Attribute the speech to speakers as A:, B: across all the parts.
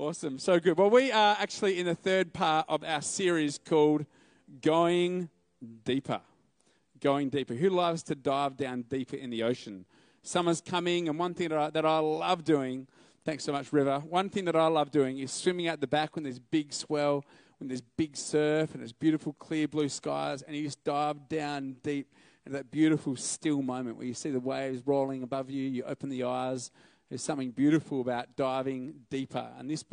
A: Awesome. So good. Well, we are actually in the third part of our series called Going Deeper. Going Deeper. Who loves to dive down deeper in the ocean? Summer's coming, and one thing that I, that I love doing, thanks so much, River, one thing that I love doing is swimming out the back when there's big swell, when there's big surf, and there's beautiful clear blue skies, and you just dive down deep into that beautiful still moment where you see the waves rolling above you, you open the eyes. There's something beautiful about diving deeper. And this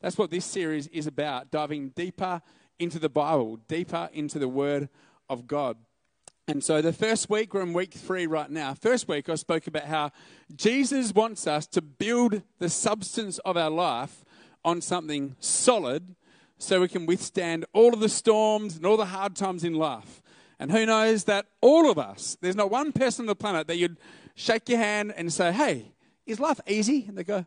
A: that's what this series is about diving deeper into the Bible, deeper into the Word of God. And so the first week, we're in week three right now. First week, I spoke about how Jesus wants us to build the substance of our life on something solid so we can withstand all of the storms and all the hard times in life. And who knows that all of us, there's not one person on the planet that you'd shake your hand and say, hey, is life easy? And they go,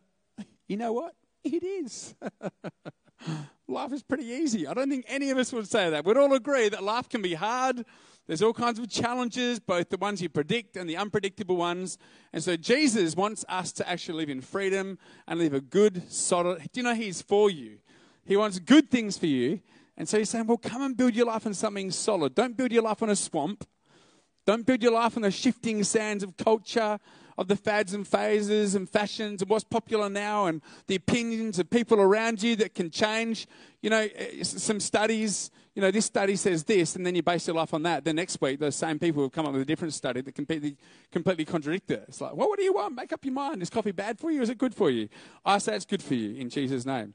A: you know what? It is. life is pretty easy. I don't think any of us would say that. We'd all agree that life can be hard. There's all kinds of challenges, both the ones you predict and the unpredictable ones. And so Jesus wants us to actually live in freedom and live a good, solid. Do you know He's for you? He wants good things for you. And so He's saying, well, come and build your life on something solid. Don't build your life on a swamp. Don't build your life on the shifting sands of culture of the fads and phases and fashions and what's popular now and the opinions of people around you that can change. You know, eh, some studies, you know, this study says this, and then you base your life on that. The next week, those same people have come up with a different study that completely, completely contradict it. It's like, well, what do you want? Make up your mind. Is coffee bad for you? Is it good for you? I say it's good for you in Jesus' name.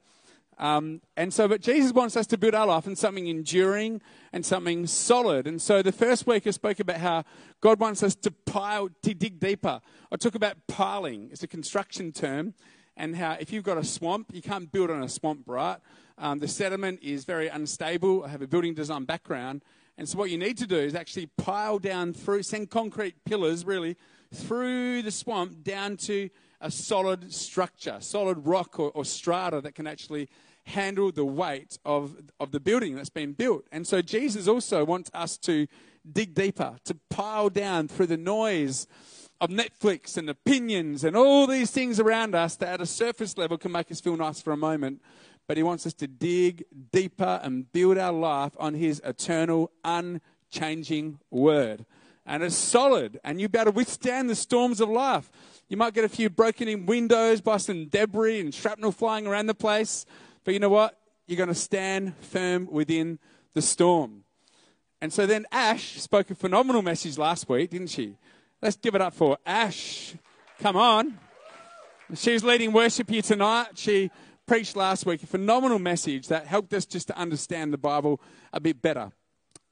A: Um, and so, but Jesus wants us to build our life in something enduring and something solid. And so, the first week I spoke about how God wants us to pile, to dig deeper. I talk about piling. It's a construction term, and how if you've got a swamp, you can't build on a swamp, right? Um, the sediment is very unstable. I have a building design background, and so what you need to do is actually pile down through, send concrete pillars really through the swamp down to a solid structure, solid rock or, or strata that can actually handle the weight of, of the building that's been built. And so Jesus also wants us to dig deeper, to pile down through the noise of Netflix and opinions and all these things around us that at a surface level can make us feel nice for a moment. But he wants us to dig deeper and build our life on his eternal, unchanging word. And it's solid, and you better withstand the storms of life. You might get a few broken in windows by some debris and shrapnel flying around the place. But you know what? You're going to stand firm within the storm. And so then Ash spoke a phenomenal message last week, didn't she? Let's give it up for Ash. Come on. She's leading worship here tonight. She preached last week a phenomenal message that helped us just to understand the Bible a bit better.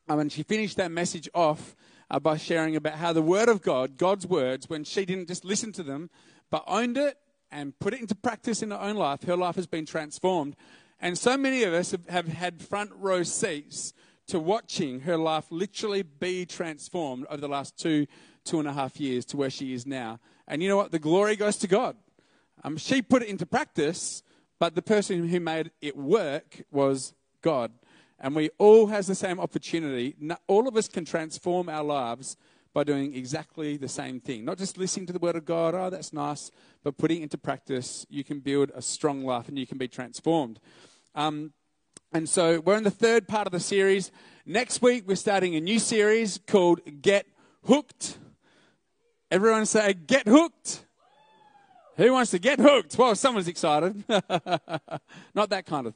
A: Um, and she finished that message off uh, by sharing about how the Word of God, God's words, when she didn't just listen to them, but owned it and put it into practice in her own life, her life has been transformed. And so many of us have, have had front row seats to watching her life literally be transformed over the last two, two and a half years to where she is now. And you know what? The glory goes to God. Um, she put it into practice, but the person who made it work was God and we all has the same opportunity. All of us can transform our lives by doing exactly the same thing. Not just listening to the word of God, oh, that's nice, but putting it into practice, you can build a strong life and you can be transformed. Um, and so we're in the third part of the series. Next week, we're starting a new series called Get Hooked. Everyone say, Get Hooked. Who wants to get hooked? Well, someone's excited. Not that kind of.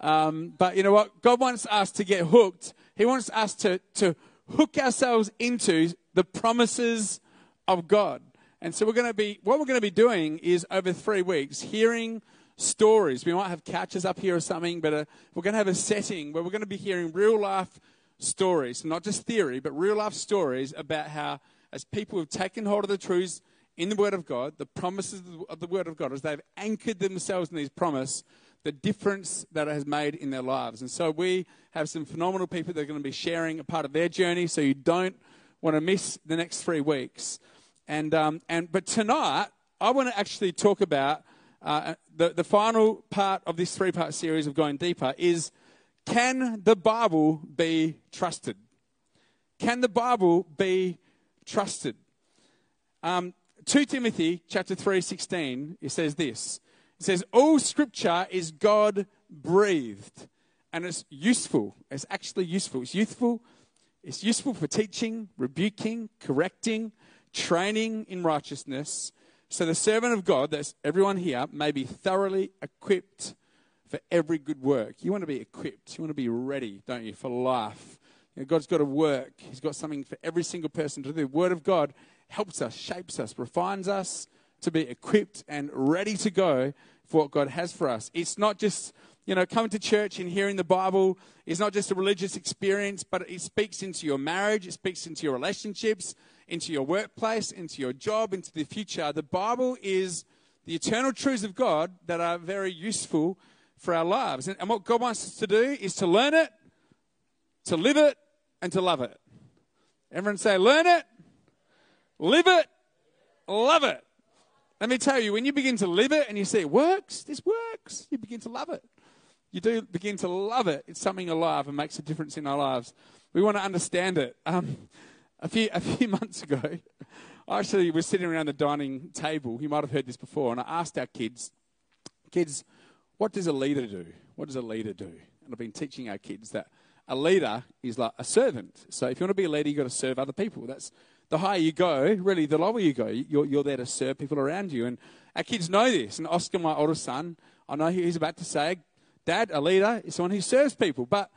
A: Um, but you know what? God wants us to get hooked. He wants us to, to hook ourselves into the promises of God. And so we're going to be, what we're going to be doing is over three weeks, hearing stories. We might have couches up here or something, but uh, we're going to have a setting where we're going to be hearing real life stories, not just theory, but real life stories about how, as people have taken hold of the truths in the Word of God, the promises of the Word of God, as they've anchored themselves in these promises, the difference that it has made in their lives. And so we have some phenomenal people that are going to be sharing a part of their journey, so you don't want to miss the next three weeks. And, um, and but tonight, I want to actually talk about uh, the, the final part of this three part series of going deeper is can the Bible be trusted? Can the Bible be trusted? Um, 2 Timothy chapter 3, 16, it says this. It says, All scripture is God breathed and it's useful. It's actually useful. It's useful. It's useful for teaching, rebuking, correcting, training in righteousness. So the servant of God, that's everyone here, may be thoroughly equipped for every good work. You want to be equipped. You want to be ready, don't you, for life. You know, God's got to work. He's got something for every single person to do. The Word of God helps us, shapes us, refines us to be equipped and ready to go for what God has for us. It's not just, you know, coming to church and hearing the Bible. It's not just a religious experience, but it speaks into your marriage, it speaks into your relationships, into your workplace, into your job, into the future. The Bible is the eternal truths of God that are very useful for our lives. And, what God wants us to do is to learn it, to live it, and to love it. Everyone say, learn it, live it, love it. Let me tell you, when you begin to live it and you see it works, this works, you begin to love it. You do begin to love it. It's something alive and makes a difference in our lives. We want to understand it. Um, a, few, a few months ago, I actually was sitting around the dining table. You might have heard this before. And I asked our kids, kids, what does a leader do? What does a leader do? And I've been teaching our kids that a leader is like a servant. So if you want to be a leader, you've got to serve other people. That's the higher you go, really, the lower you go. You're, you're there to serve people around you. And our kids know this. And Oscar, my oldest son, I know he's about to say, Dad, a leader is someone who serves people. But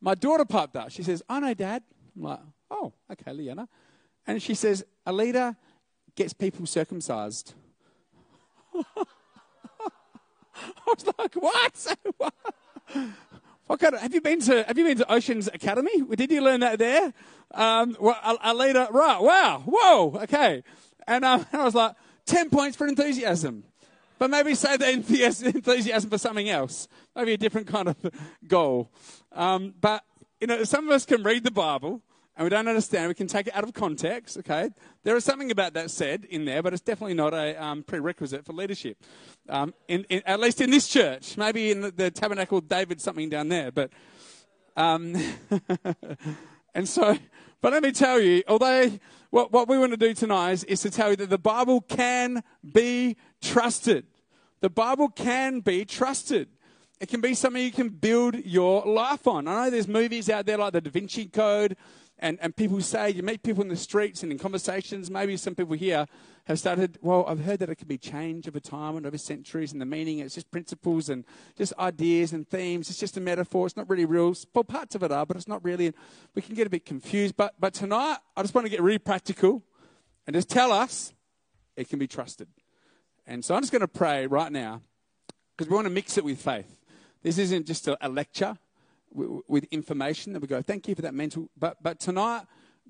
A: my daughter piped up. She says, I know, Dad. I'm like, oh, okay, Leanna. And she says, a leader gets people circumcised. I was like, what? what kind of, have you been to Have you been to Oceans Academy? Did you learn that there? Um, well, a, a, leader, right? Wow, whoa, okay. And, um, I was like, ten points for enthusiasm, but maybe save the enthusiasm for something else, maybe a different kind of goal. Um, but you know, some of us can read the Bible and we don't understand, we can take it out of context, okay? There is something about that said in there, but it's definitely not a um, prerequisite for leadership. Um, in, in, at least in this church. Maybe in the, the tabernacle, David, something down there. But, um, and so, but let me tell you, although what, what we want to do tonight is, is to tell you that the Bible can be trusted. The Bible can be trusted. It can be something you can build your life on. I know there's movies out there like the Da Vinci Code and, and people say, you meet people in the streets and in conversations, maybe some people here have started, well, I've heard that it can be changed over time and over centuries, and the meaning, it's just principles and just ideas and themes. It's just a metaphor. It's not really real. Well, parts of it are, but it's not really. And we can get a bit confused. But, but tonight, I just want to get really practical and just tell us it can be trusted. And so I'm just going to pray right now because we want to mix it with faith. This isn't just a, a lecture with information that we go, thank you for that mental. But, but tonight,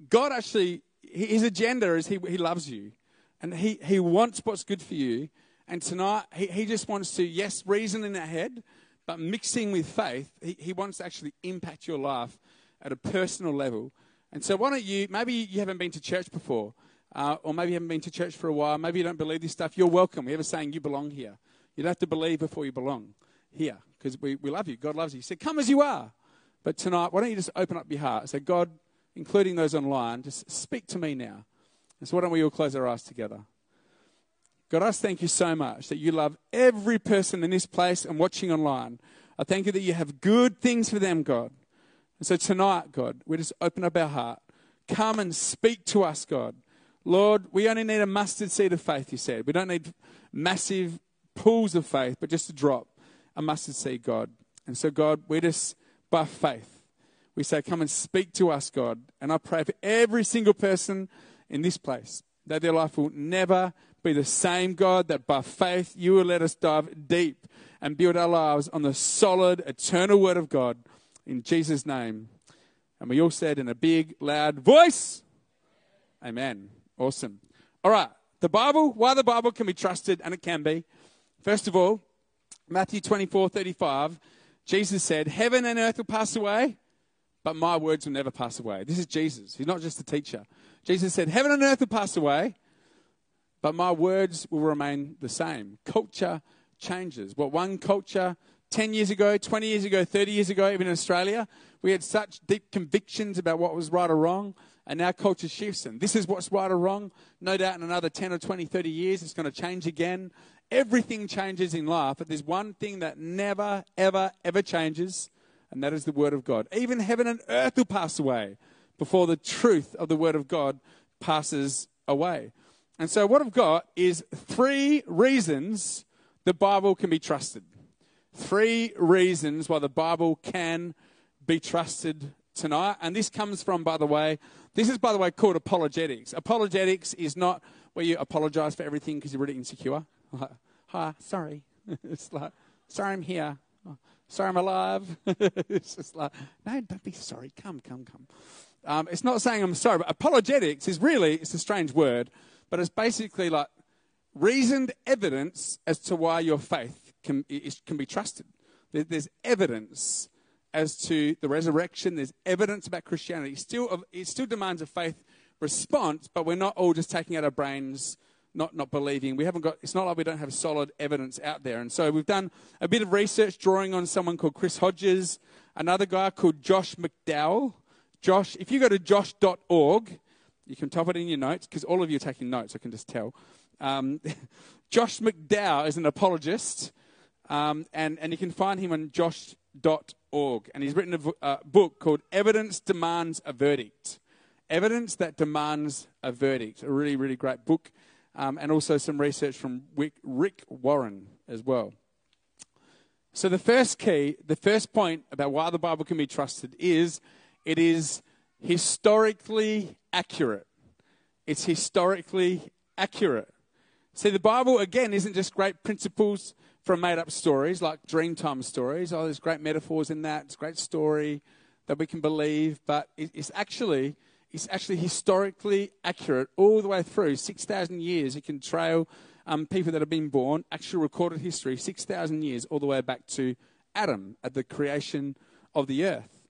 A: God actually, his agenda is he, he loves you and he, he wants what's good for you. And tonight, he, he just wants to, yes, reason in our head, but mixing with faith, he, he wants to actually impact your life at a personal level. And so, why don't you, maybe you haven't been to church before, uh, or maybe you haven't been to church for a while, maybe you don't believe this stuff, you're welcome. We have a saying, you belong here. You don't have to believe before you belong here because we, we love you. God loves you. He said, Come as you are. But tonight, why don't you just open up your heart? Say, God, including those online, just speak to me now. And so, why don't we all close our eyes together? God, I thank you so much that you love every person in this place and watching online. I thank you that you have good things for them, God. And so tonight, God, we just open up our heart. Come and speak to us, God. Lord, we only need a mustard seed of faith, you said. We don't need massive pools of faith, but just a drop a mustard seed, God. And so, God, we just, by faith, we say, Come and speak to us, God. And I pray for every single person in this place that their life will never be the same, God, that by faith you will let us dive deep and build our lives on the solid, eternal word of God. In Jesus' name. And we all said in a big, loud voice, Amen. Awesome. All right. The Bible, why the Bible can be trusted, and it can be. First of all, Matthew 24 35, Jesus said, Heaven and earth will pass away, but my words will never pass away. This is Jesus. He's not just a teacher. Jesus said, Heaven and earth will pass away, but my words will remain the same. Culture changes. What one culture 10 years ago, 20 years ago, 30 years ago, even in Australia, we had such deep convictions about what was right or wrong, and now culture shifts, and this is what's right or wrong. No doubt in another 10 or 20, 30 years, it's going to change again, everything changes in life, but there's one thing that never, ever, ever changes, and that is the Word of God. Even heaven and earth will pass away before the truth of the Word of God passes away. And so, what I've got is three reasons the Bible can be trusted. Three reasons why the Bible can be trusted tonight. And this comes from, by the way, this is, by the way, called apologetics. Apologetics is not where you apologize for everything because you're really insecure. Like, Hi, sorry. it's like, sorry I'm here. Sorry I'm alive. it's just like, no, don't be sorry. Come, come, come. Um, it's not saying I'm sorry, but apologetics is really, it's a strange word, but it's basically like reasoned evidence as to why your faith can, is, can be trusted. There's evidence as to the resurrection. There's evidence about Christianity. It still, it still demands a faith response, but we're not all just taking out our brains, not, not believing. We haven't got, it's not like we don't have solid evidence out there. And so we've done a bit of research drawing on someone called Chris Hodges, another guy called Josh McDowell. Josh, if you go to josh.org, you can type it in your notes because all of you are taking notes, I can just tell. Um, Josh McDowell is an apologist, um, and, and you can find him on josh.org. And he's written a uh, book called Evidence Demands a Verdict. Evidence that Demands a Verdict. A really, really great book. Um, and also some research from Rick, Warren as well. So, the first key, the first point about why the Bible can be trusted is it is historically accurate. It's historically accurate. See, the Bible, again, isn't just great principles from made up stories like Dreamtime stories. Oh, there's great metaphors in that. It's a great story that we can believe, but it's actually. It's actually historically accurate all the way through 6,000 years. It can trail um, people that have been born, actual recorded history, 6,000 years, all the way back to Adam at the creation of the earth.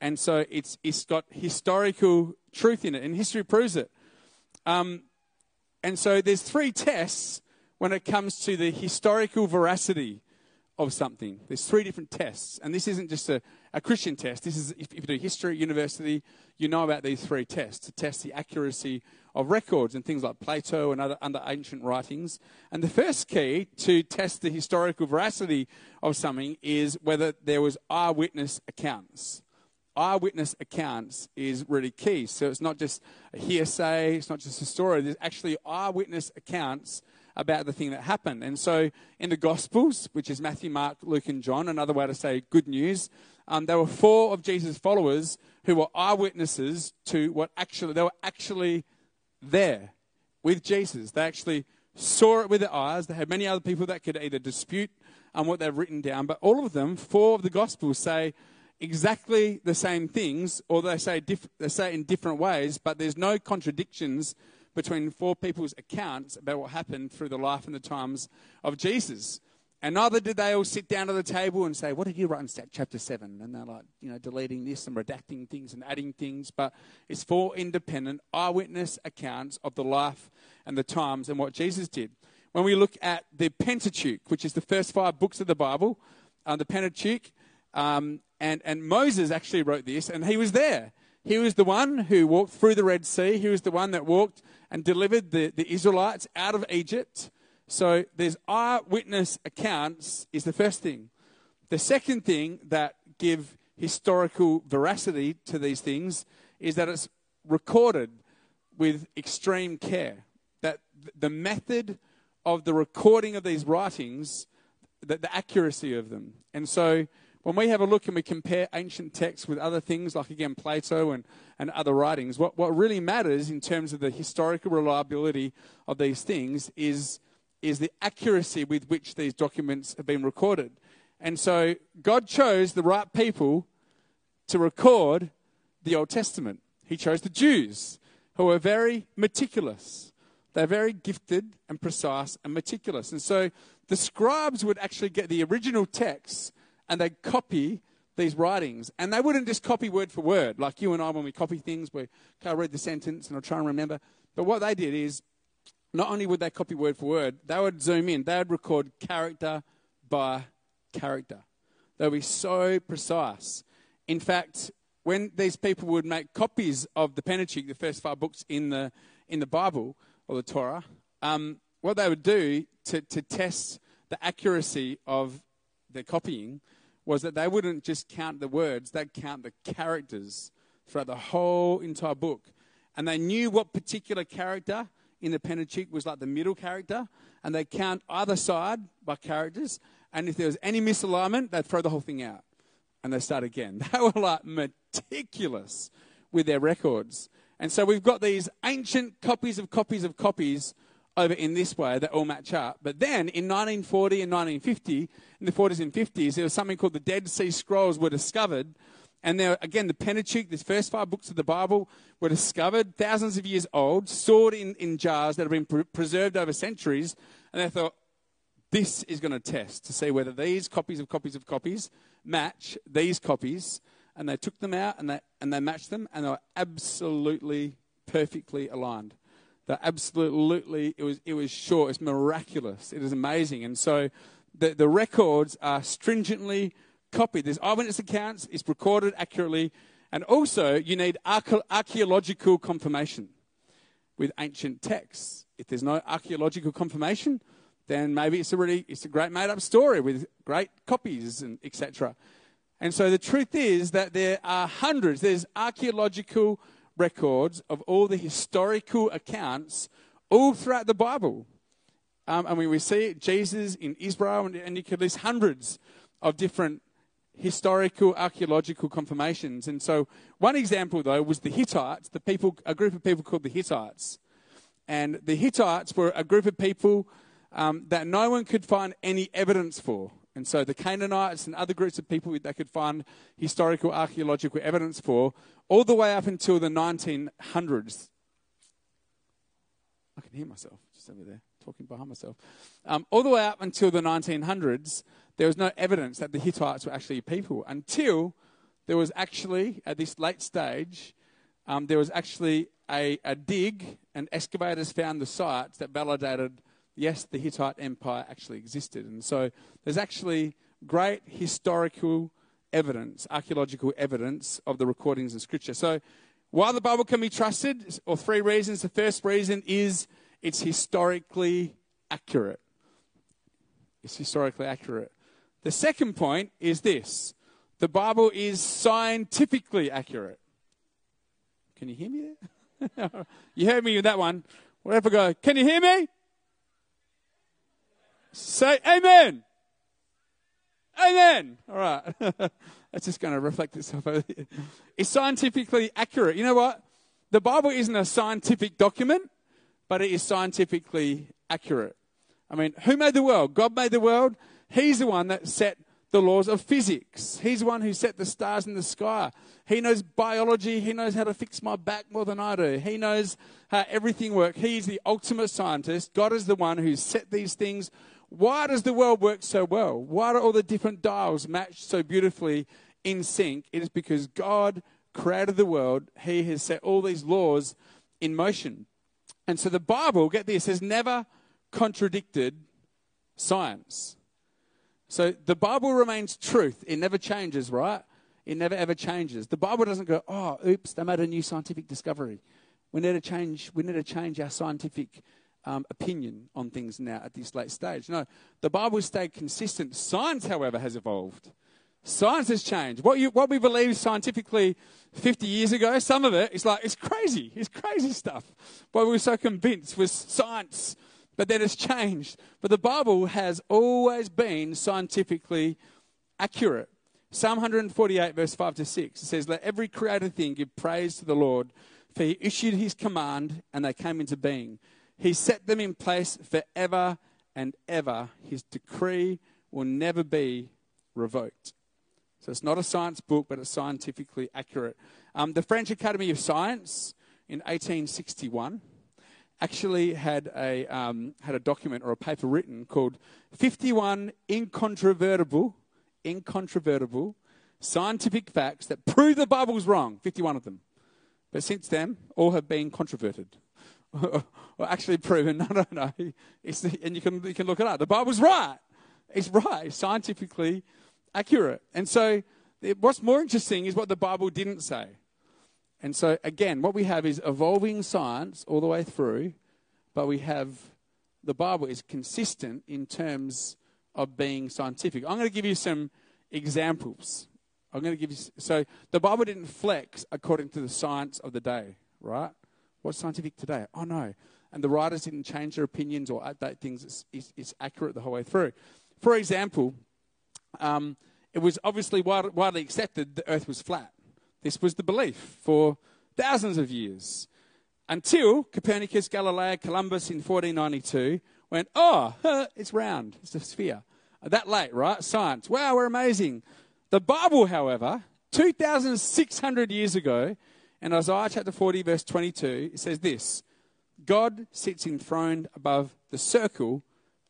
A: And so it's, it's got historical truth in it, and history proves it. Um, and so there's three tests when it comes to the historical veracity of something. There's three different tests, and this isn't just a, a Christian test. This is if, if you do history at university, you know about these three tests to test the accuracy of records and things like Plato and other, other ancient writings. And the first key to test the historical veracity of something is whether there was eyewitness accounts eyewitness accounts is really key. So it's not just a hearsay, it's not just a story. There's actually eyewitness accounts about the thing that happened. And so in the Gospels, which is Matthew, Mark, Luke, and John, another way to say good news, um, there were four of Jesus' followers who were eyewitnesses to what actually, they were actually there with Jesus. They actually saw it with their eyes. They had many other people that could either dispute um, what they've written down, but all of them, four of the Gospels say, exactly the same things, or they say, diff- they say in different ways, but there's no contradictions between four people's accounts about what happened through the life and the times of Jesus. And neither did they all sit down at the table and say, What did you write in chapter 7? And they're like, you know, deleting this and redacting things and adding things. But it's four independent eyewitness accounts of the life and the times and what Jesus did. When we look at the Pentateuch, which is the first five books of the Bible, uh, the Pentateuch, um, and, and Moses actually wrote this, and he was there. He was the one who walked through the Red Sea. He was the one that walked and delivered the, the Israelites out of Egypt. So there's eyewitness accounts is the first thing. The second thing that give historical veracity to these things is that it's recorded with extreme care. That the method of the recording of these writings, the, the accuracy of them. And so when we have a look and we compare ancient texts with other things, like again Plato and, and other writings, what, what really matters in terms of the historical reliability of these things is, is the accuracy with which these documents have been recorded. And so God chose the right people to record the Old Testament. He chose the Jews, who are very meticulous. They're very gifted and precise and meticulous. And so the scribes would actually get the original text and they'd copy these writings. And they wouldn't just copy word for word, like you and I when we copy things, we I read the sentence and I'll try and remember. But what they did is not only would they copy word for word, they would zoom in, they would record character by character. They would be so precise. In fact, when these people would make copies of the Pentateuch, the first five books in the, in the Bible or the Torah, um, what they would do to, to test the accuracy of their copying was that they wouldn't just count the words, they'd count the characters throughout the whole entire book. And they knew what particular character in the Pentateuch was like the middle character, and they'd count either side by characters. And if there was any misalignment, they'd throw the whole thing out and they start again. They were like meticulous with their records. And so we've got these ancient copies of copies of copies over in this way that all match up. But then in 1940 and 1950, in the 40s and 50s, there was something called the Dead Sea Scrolls were discovered. And there, again, the Pentateuch, the first five books of the Bible, were discovered thousands of years old, stored in, in jars that have been pre- preserved over centuries. And they thought, this is going to test to see whether these copies of copies of copies match these copies. And they took them out and they, and they matched them, and they were absolutely perfectly aligned. They're absolutely, it was, it was sure, it's miraculous. It is amazing. And so the, the records are stringently copied. There's eyewitness accounts, it's recorded accurately, and also you need archaeological confirmation with ancient texts. If there's no archaeological confirmation, then maybe it's a really it's a great made up story with great copies and etc. And so the truth is that there are hundreds. There's archaeological records of all the historical accounts all throughout the Bible. Um, and when we see Jesus in Israel, and, and you could list hundreds of different historical archaeological confirmations. And so, one example though was the Hittites, the people, a group of people called the Hittites. And the Hittites were a group of people um, that no one could find any evidence for. And so the Canaanites and other groups of people that could find historical archaeological evidence for, all the way up until the 1900s. I can hear myself just over there talking behind myself. Um, all the way up until the 1900s, there was no evidence that the Hittites were actually people until there was actually, at this late stage, um, there was actually a, a dig, and excavators found the sites that validated yes, the Hittite Empire actually existed. And so there's actually great historical evidence, archaeological evidence of the recordings in Scripture. So why the Bible can be trusted, or three reasons. The first reason is it's historically accurate. It's historically accurate. The second point is this the Bible is scientifically accurate. Can you hear me there? you heard me with that one. Whatever go, can you hear me? Say amen. Amen. All right. That's just going to reflect itself over here. It's scientifically accurate. You know what? The Bible isn't a scientific document, but it is scientifically accurate. I mean, who made the world? God made the world. He's the one that set the laws of physics. He's the one who set the stars in the sky. He knows biology. He knows how to fix my back more than I do. He knows how everything works. He's the ultimate scientist. God is the one who set these things why does the world work so well? Why do all the different dials match so beautifully in sync? It is because God created the world. He has set all these laws in motion. And so the Bible, get this, has never contradicted science. So the Bible remains truth. It never changes, right? It never ever changes. The Bible doesn't go, oh, oops, they made a new scientific discovery. We need to change, we need to change our scientific um, opinion on things now at this late stage. No, the Bible stayed consistent. Science, however, has evolved. Science has changed. What, you, what we believed scientifically 50 years ago, some of it is like, it's crazy. It's crazy stuff. What we were so convinced was science, but then it's changed. But the Bible has always been scientifically accurate. Psalm 148, verse 5 to 6, it says, Let every created thing give praise to the Lord, for he issued his command and they came into being. He set them in place forever and ever. His decree will never be revoked. So it's not a science book, but it's scientifically accurate. Um, the French Academy of Science in 1861 actually had a, um, had a document or a paper written called 51 Incontrovertible, Incontrovertible Scientific Facts That Prove the Bible's Wrong. 51 of them. But since then, all have been controverted. or actually proven. No, no, no. It's, and you can, you can look it up. The Bible's right. It's right. It's scientifically accurate. And so what's more interesting is what the Bible didn't say. And so, again, what we have is evolving science all the way through, but we have the Bible is consistent in terms of being scientific. I'm going to give you some examples. I'm going to give you. So the Bible didn't flex according to the science of the day, right? What's scientific today? Oh no. And the writers didn't change their opinions or update things. It's, it's, it's accurate the whole way through. For example, um, it was obviously wide, widely accepted the Earth was flat. This was the belief for thousands of years until Copernicus, Galileo, Columbus in 1492 went, oh, it's round, it's a sphere. That late, right? Science. Wow, we're amazing. The Bible, however, 2,600 years ago, in Isaiah chapter 40, verse 22, it says this God sits enthroned above the circle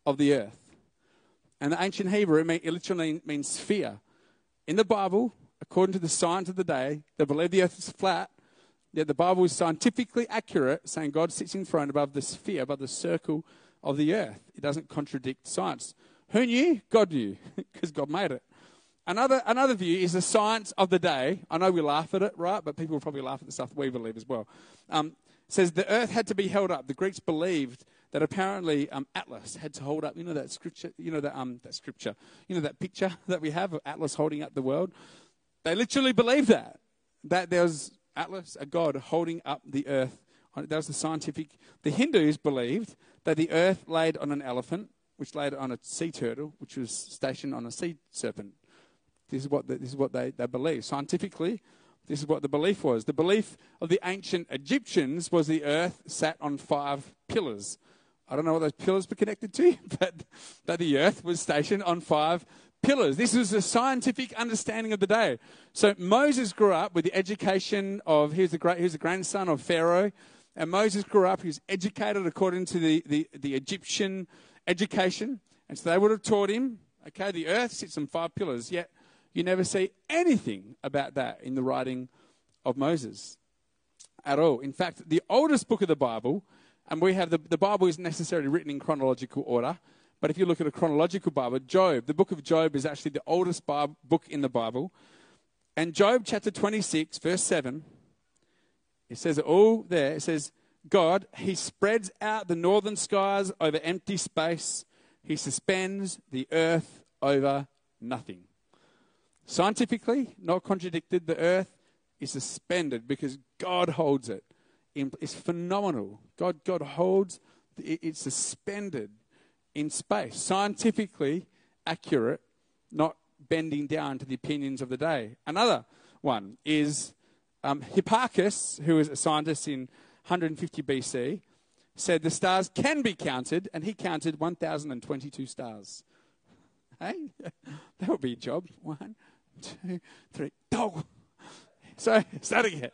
A: of the earth. And the ancient Hebrew, it literally means sphere. In the Bible, according to the science of the day, they believe the earth is flat. Yet the Bible is scientifically accurate, saying God sits enthroned above the sphere, above the circle of the earth. It doesn't contradict science. Who knew? God knew, because God made it. Another, another view is the science of the day. I know we laugh at it, right? But people will probably laugh at the stuff we believe as well. Um, says the earth had to be held up. The Greeks believed that apparently um, Atlas had to hold up. You know that scripture. You know that um, that scripture. You know that picture that we have of Atlas holding up the world. They literally believed that that there was Atlas, a god, holding up the earth. That was the scientific. The Hindus believed that the earth laid on an elephant, which laid on a sea turtle, which was stationed on a sea serpent. This is what, the, this is what they, they believe. Scientifically, this is what the belief was. The belief of the ancient Egyptians was the earth sat on five pillars. I don't know what those pillars were connected to, but that the earth was stationed on five pillars. This was a scientific understanding of the day. So Moses grew up with the education of, he was the, great, he was the grandson of Pharaoh. And Moses grew up, he was educated according to the, the, the Egyptian education. And so they would have taught him, okay, the earth sits on five pillars. Yet you never see anything about that in the writing of Moses at all. In fact, the oldest book of the Bible, and we have the, the Bible isn't necessarily written in chronological order, but if you look at a chronological Bible, Job, the book of Job is actually the oldest book in the Bible. And Job chapter 26, verse 7, it says it all there. It says, God, He spreads out the northern skies over empty space, He suspends the earth over nothing. Scientifically, not contradicted, the earth is suspended because God holds it. It's phenomenal. God, God holds it's suspended in space. Scientifically accurate, not bending down to the opinions of the day. Another one is um, Hipparchus, who was a scientist in 150 BC, said the stars can be counted, and he counted 1,022 stars. Hey, that would be a job. One, two, three, dog. So start again.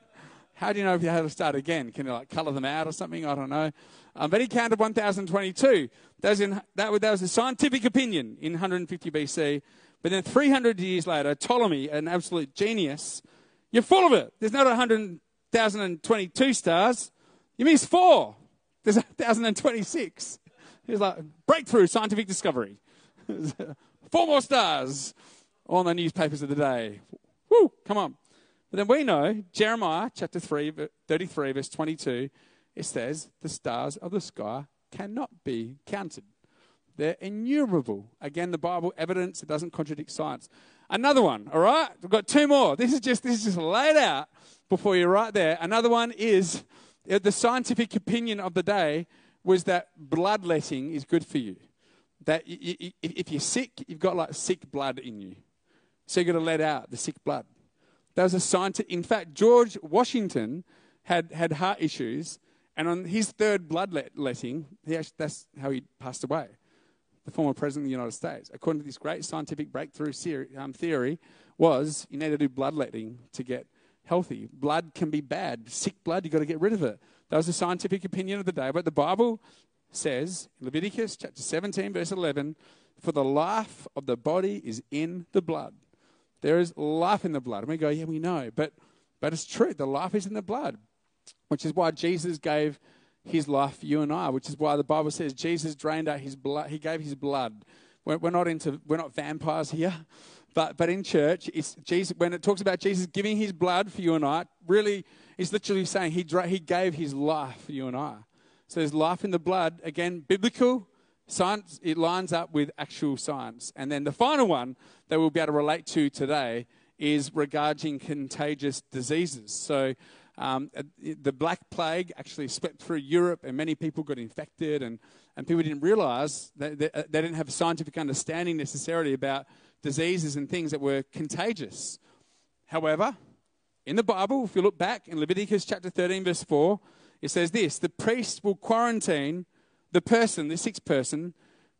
A: How do you know if you have to start again? Can you like color them out or something? I don't know. Um, but he counted 1,022. That was, in, that, that was a scientific opinion in 150 BC. But then 300 years later, Ptolemy, an absolute genius, you're full of it. There's not 100,022 stars. You missed four. There's 1,026. He's like, breakthrough scientific discovery. four more stars on the newspapers of the day. Woo, come on. But then we know, Jeremiah chapter 3, 33, verse 22, it says, the stars of the sky cannot be counted. They're innumerable. Again, the Bible evidence, it doesn't contradict science. Another one, all right? We've got two more. This is just this is just laid out before you're right there. Another one is uh, the scientific opinion of the day was that bloodletting is good for you. That if you're sick, you've got like sick blood in you. So you've got to let out the sick blood. That was a scientist. In fact, George Washington had, had heart issues, and on his third bloodletting, he actually, that's how he passed away. The former president of the United States, according to this great scientific breakthrough um, theory, was you need to do bloodletting to get healthy. Blood can be bad. Sick blood, you've got to get rid of it. That was the scientific opinion of the day. But the Bible says, Leviticus chapter 17, verse 11, for the life of the body is in the blood. There is life in the blood. And we go, yeah, we know. But, but it's true. The life is in the blood, which is why Jesus gave his life for you and I, which is why the Bible says Jesus drained out his blood. He gave his blood. We're, we're not into, we're not vampires here. But, but in church, it's Jesus, when it talks about Jesus giving his blood for you and I, really, it's literally saying he, he gave his life for you and I. So there's life in the blood. Again, biblical, science, it lines up with actual science. And then the final one that we'll be able to relate to today is regarding contagious diseases. So um, the Black Plague actually swept through Europe, and many people got infected, and, and people didn't realize that they, they didn't have a scientific understanding necessarily about diseases and things that were contagious. However, in the Bible, if you look back in Leviticus chapter 13, verse 4, it says this the priest will quarantine the person, the sick person,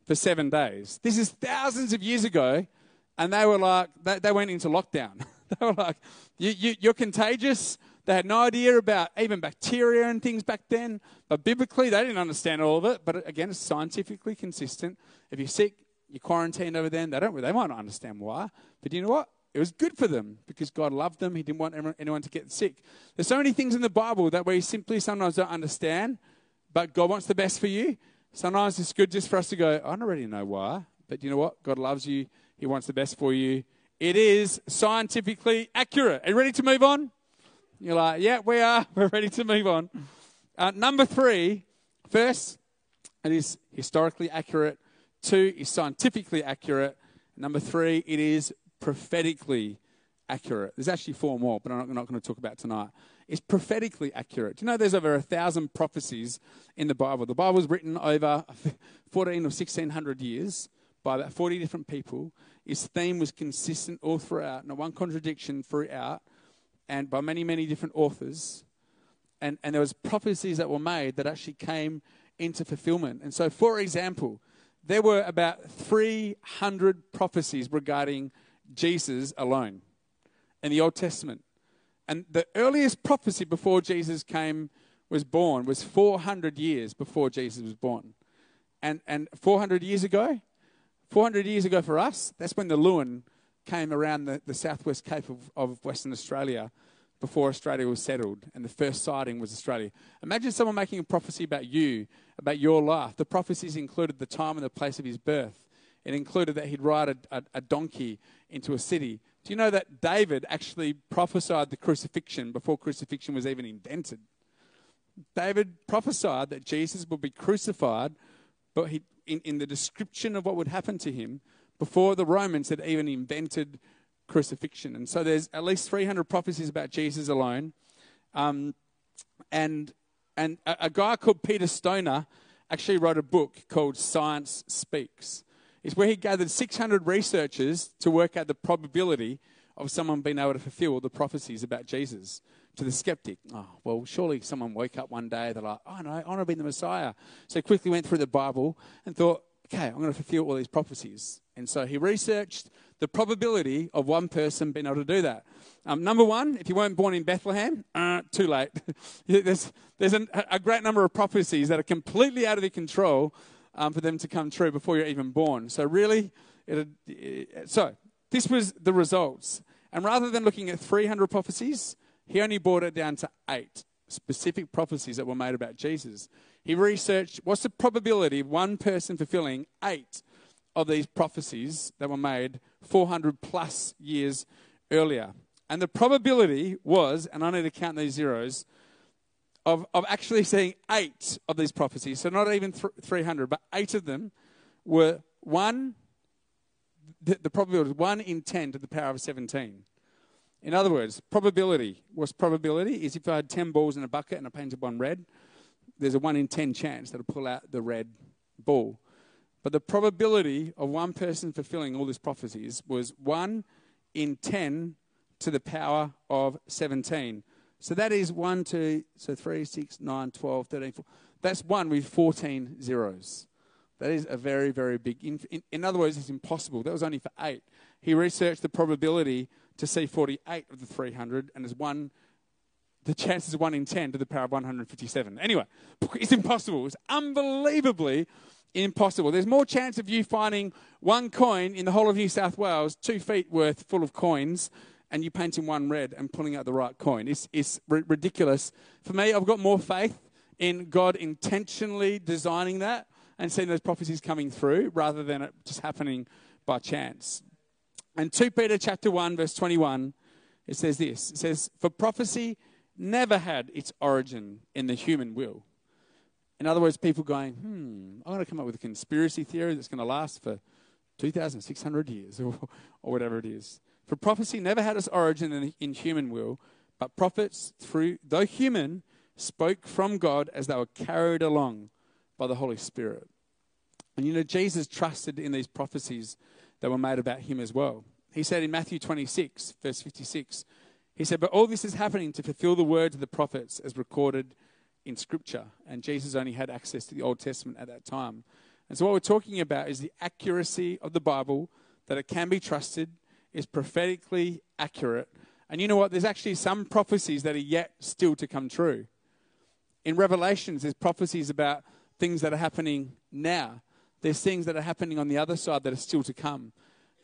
A: for seven days. This is thousands of years ago, and they were like, they, they went into lockdown. they were like, you, you, you're contagious. They had no idea about even bacteria and things back then. But biblically, they didn't understand all of it. But again, it's scientifically consistent. If you're sick, you're quarantined over there. They don't. They might not understand why. But you know what? It was good for them because God loved them. He didn't want anyone to get sick. There's so many things in the Bible that we simply sometimes don't understand, but God wants the best for you. Sometimes it's good just for us to go, I don't really know why, but you know what? God loves you. He wants the best for you. It is scientifically accurate. Are you ready to move on? You're like, yeah, we are. We're ready to move on. Uh, number three, first, it is historically accurate. Two is scientifically accurate. Number three, it is prophetically accurate. There's actually four more, but I'm not, not going to talk about tonight. It's prophetically accurate. Do you know there's over a thousand prophecies in the Bible? The Bible was written over 14 or 1600 years by about 40 different people. Its theme was consistent all throughout, no one contradiction throughout, and by many, many different authors. And, and there was prophecies that were made that actually came into fulfillment. And so, for example, there were about 300 prophecies regarding Jesus alone in the Old Testament. And the earliest prophecy before Jesus came was born was 400 years before Jesus was born. And, and 400 years ago, 400 years ago for us, that's when the Leeuwin came around the, the southwest cape of, of Western Australia before Australia was settled, and the first sighting was Australia. Imagine someone making a prophecy about you, about your life. The prophecies included the time and the place of his birth. It included that he'd ride a, a, a donkey into a city. Do you know that David actually prophesied the crucifixion before crucifixion was even invented? David prophesied that Jesus would be crucified, but he, in, in the description of what would happen to him before the Romans had even invented crucifixion. And so there's at least 300 prophecies about Jesus alone. Um, and and a, a, guy called Peter Stoner actually wrote a book called Science Speaks is where he gathered 600 researchers to work out the probability of someone being able to fulfill the prophecies about Jesus. To the skeptic, oh, well, surely someone woke up one day, they're like, oh no, I want to be the Messiah. So quickly went through the Bible and thought, okay, I'm going to fulfill all these prophecies. And so he researched the probability of one person being able to do that. Um, number one, if you weren't born in Bethlehem, uh, too late. there's there's an, a great number of prophecies that are completely out of your control um, for them to come true before you're even born. So, really, it, it, so this was the results. And rather than looking at 300 prophecies, he only brought it down to eight specific prophecies that were made about Jesus. He researched what's the probability of one person fulfilling eight of these prophecies that were made 400 plus years earlier. And the probability was, and I need to count these zeros, of, of actually seeing eight of these prophecies, so not even th- 300, but eight of them were one, the, the probability was one in 10 to the power of 17. In other words, probability. What's probability? Is if I had 10 balls in a bucket and I painted one red, there's a 1 in 10 chance that I'll pull out the red ball. But the probability of one person fulfilling all these prophecies was 1 in 10 to the power of 17. So that is 1, 2, so 3, 6, 9, 12, 13, 14. That's 1 with 14 zeros. That is a very, very big. In, in, in, other words, it's impossible. That was only for 8. He researched the probability to see 48 of the 300, and there's one, the chances of 1 in 10 to the power of 157. Anyway, it's impossible. It's unbelievably impossible. There's more chance of you finding one coin in the whole of New South Wales, two feet worth full of coins, and you painting one red and pulling out the right coin. It's, it's r- ridiculous. For me, I've got more faith in God intentionally designing that and seeing those prophecies coming through rather than it just happening by chance. And 2 Peter chapter 1 verse 21 it says this. It says for prophecy never had its origin in the human will. In other words, people going, hmm, I'm going to come up with a conspiracy theory that's going to last for 2,600 years or, or whatever it is. For prophecy never had its origin in, in human will, but prophets, through though human, spoke from God as they were carried along by the Holy Spirit. And you know, Jesus trusted in these prophecies that were made about him as well. He said in Matthew 26, verse 56, he said, But all this is happening to fulfill the words of the prophets as recorded in Scripture. And Jesus only had access to the Old Testament at that time. And so, what we're talking about is the accuracy of the Bible, that it can be trusted, is prophetically accurate. And you know what? There's actually some prophecies that are yet still to come true. In Revelations, there's prophecies about things that are happening now. There's things that are happening on the other side that are still to come.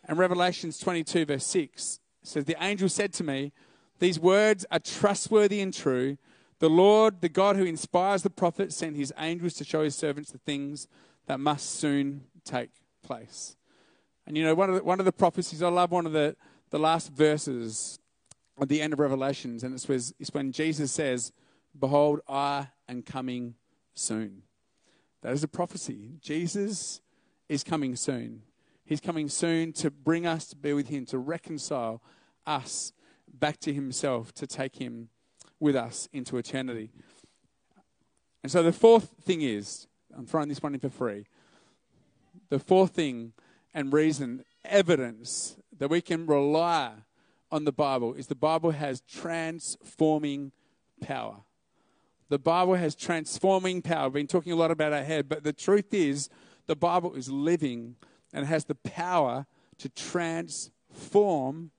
A: And Revelations 22, verse 6 says, The angel said to me, These words are trustworthy and true. The Lord, the God who inspires the prophet, sent his angels to show his servants the things that must soon take place. And you know, one of the, one of the prophecies, I love one of the, the last verses at the end of Revelations, and it's, was, it's when Jesus says, Behold, I am coming soon. That is a prophecy. Jesus is coming soon. He's coming soon to bring us to be with Him, to reconcile us back to Himself, to take Him with us into eternity. And so the fourth thing is I'm throwing this one in for free. The fourth thing and reason, evidence that we can rely on the Bible is the Bible has transforming power. The Bible has transforming power. We've been talking a lot about our head, but the truth is, the Bible is living and has the power to transform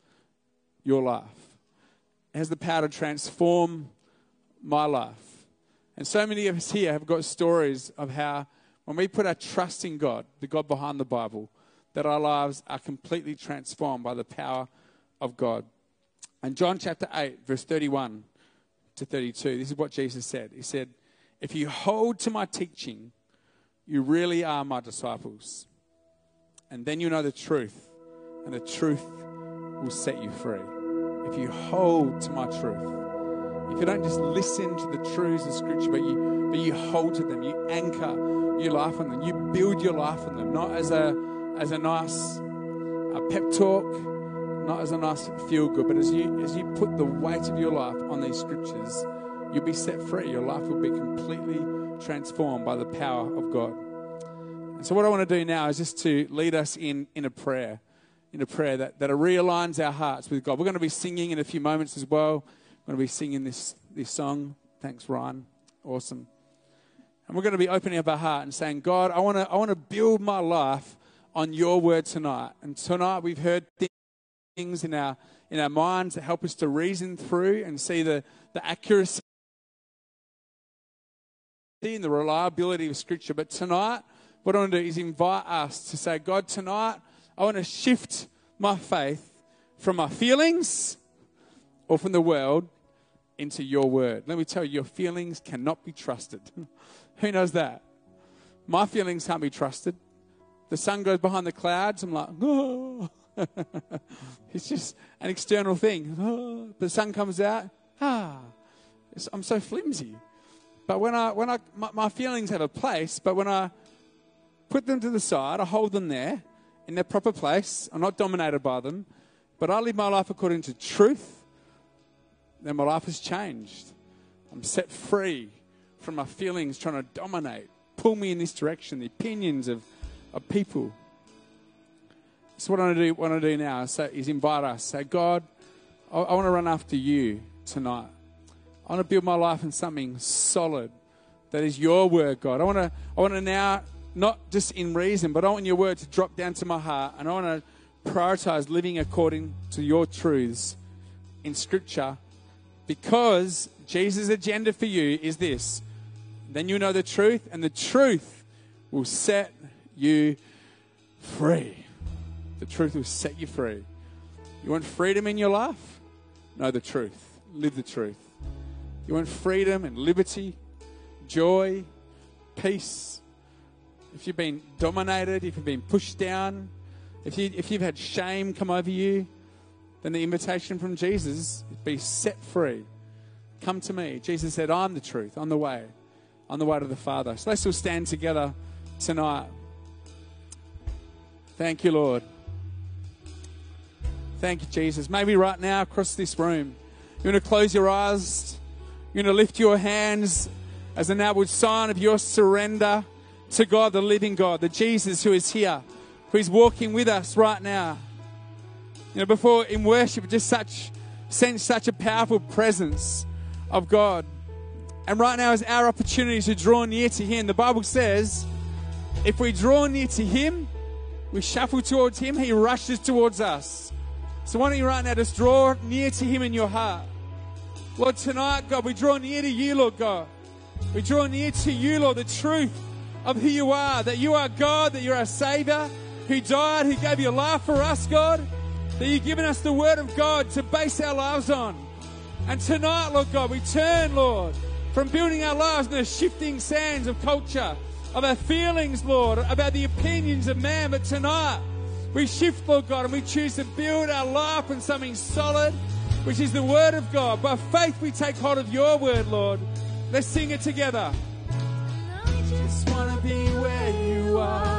A: your life. It has the power to transform my life. And so many of us here have got stories of how, when we put our trust in God, the God behind the Bible, that our lives are completely transformed by the power of God. And John chapter 8, verse 31 to 32. This is what Jesus said. He said, If you hold to my teaching, you really are my disciples. And then you know the truth, and the truth will set you free. If you hold to my truth, if you don't just listen to the truths of Scripture, but you, but you hold to them, you anchor your life on them, you build your life on them, not as a, as a nice a pep talk, not as a nice feel good, but as you, as you put the weight of your life on these scriptures, you'll be set free. Your life will be completely transformed by the power of God. And so, what I want to do now is just to lead us in, in a prayer, in a prayer that, that realigns our hearts with God. We're going to be singing in a few moments as well. We're going to be singing this, this song. Thanks, Ryan. Awesome. And we're going to be opening up our heart and saying, God, I want to, I want to build my life on your word tonight. And tonight we've heard things in our in our minds that help us to reason through and see the, the accuracy and the reliability of Scripture. But tonight, what I want to do is invite us to say, God, tonight I want to shift my faith from my feelings or from the world into your word. Let me tell you, your feelings cannot be trusted. Who knows that? My feelings can't be trusted. The sun goes behind the clouds. I'm like, oh. it's just an external thing. Oh, the sun comes out. Ah, I'm so flimsy. But when I, when I, my, my feelings have a place, but when I put them to the side, I hold them there in their proper place. I'm not dominated by them, but I live my life according to truth. Then my life has changed. I'm set free from my feelings trying to dominate, pull me in this direction, the opinions of, people. So what I want to do, what I do now is, say, is invite us. Say, God, I, I want to run after you tonight. I want to build my life in something solid that is your word, God. I want to, I want to now, not just in reason, but I want your word to drop down to my heart, and I want to prioritize living according to your truths in Scripture, because Jesus' agenda for you is this. Then you know the truth, and the truth will set you free. The truth will set you free. You want freedom in your life? Know the truth. Live the truth. You want freedom and liberty, joy, peace. If you've been dominated, if you've been pushed down, if, you, if you've had shame come over you, then the invitation from Jesus is be set free. Come to me. Jesus said, I'm the truth, I'm the way, I'm the way to the Father. So let's all stand together tonight. Thank you, Lord. Thank you, Jesus. Maybe right now across this room, you want to close your eyes, you want to lift your hands as an outward sign of your surrender to God, the living God, the Jesus who is here, who is walking with us right now. You know, before in worship, just such sense such a powerful presence of God. And right now is our opportunity to draw near to Him. The Bible says, if we draw near to Him, we shuffle towards Him, He rushes towards us. So why don't you right now just draw near to Him in your heart? Lord, tonight, God, we draw near to you, Lord God. We draw near to you, Lord, the truth of who you are, that you are God, that you're our Savior, who died, who gave your life for us, God, that you've given us the Word of God to base our lives on. And tonight, Lord God, we turn, Lord, from building our lives in the shifting sands of culture, of our feelings, Lord, about the opinions of man. But tonight, we shift, Lord God, and we choose to build our life on something solid, which is the Word of God. By faith, we take hold of your Word, Lord. Let's sing it together.
B: I just want to be where you are.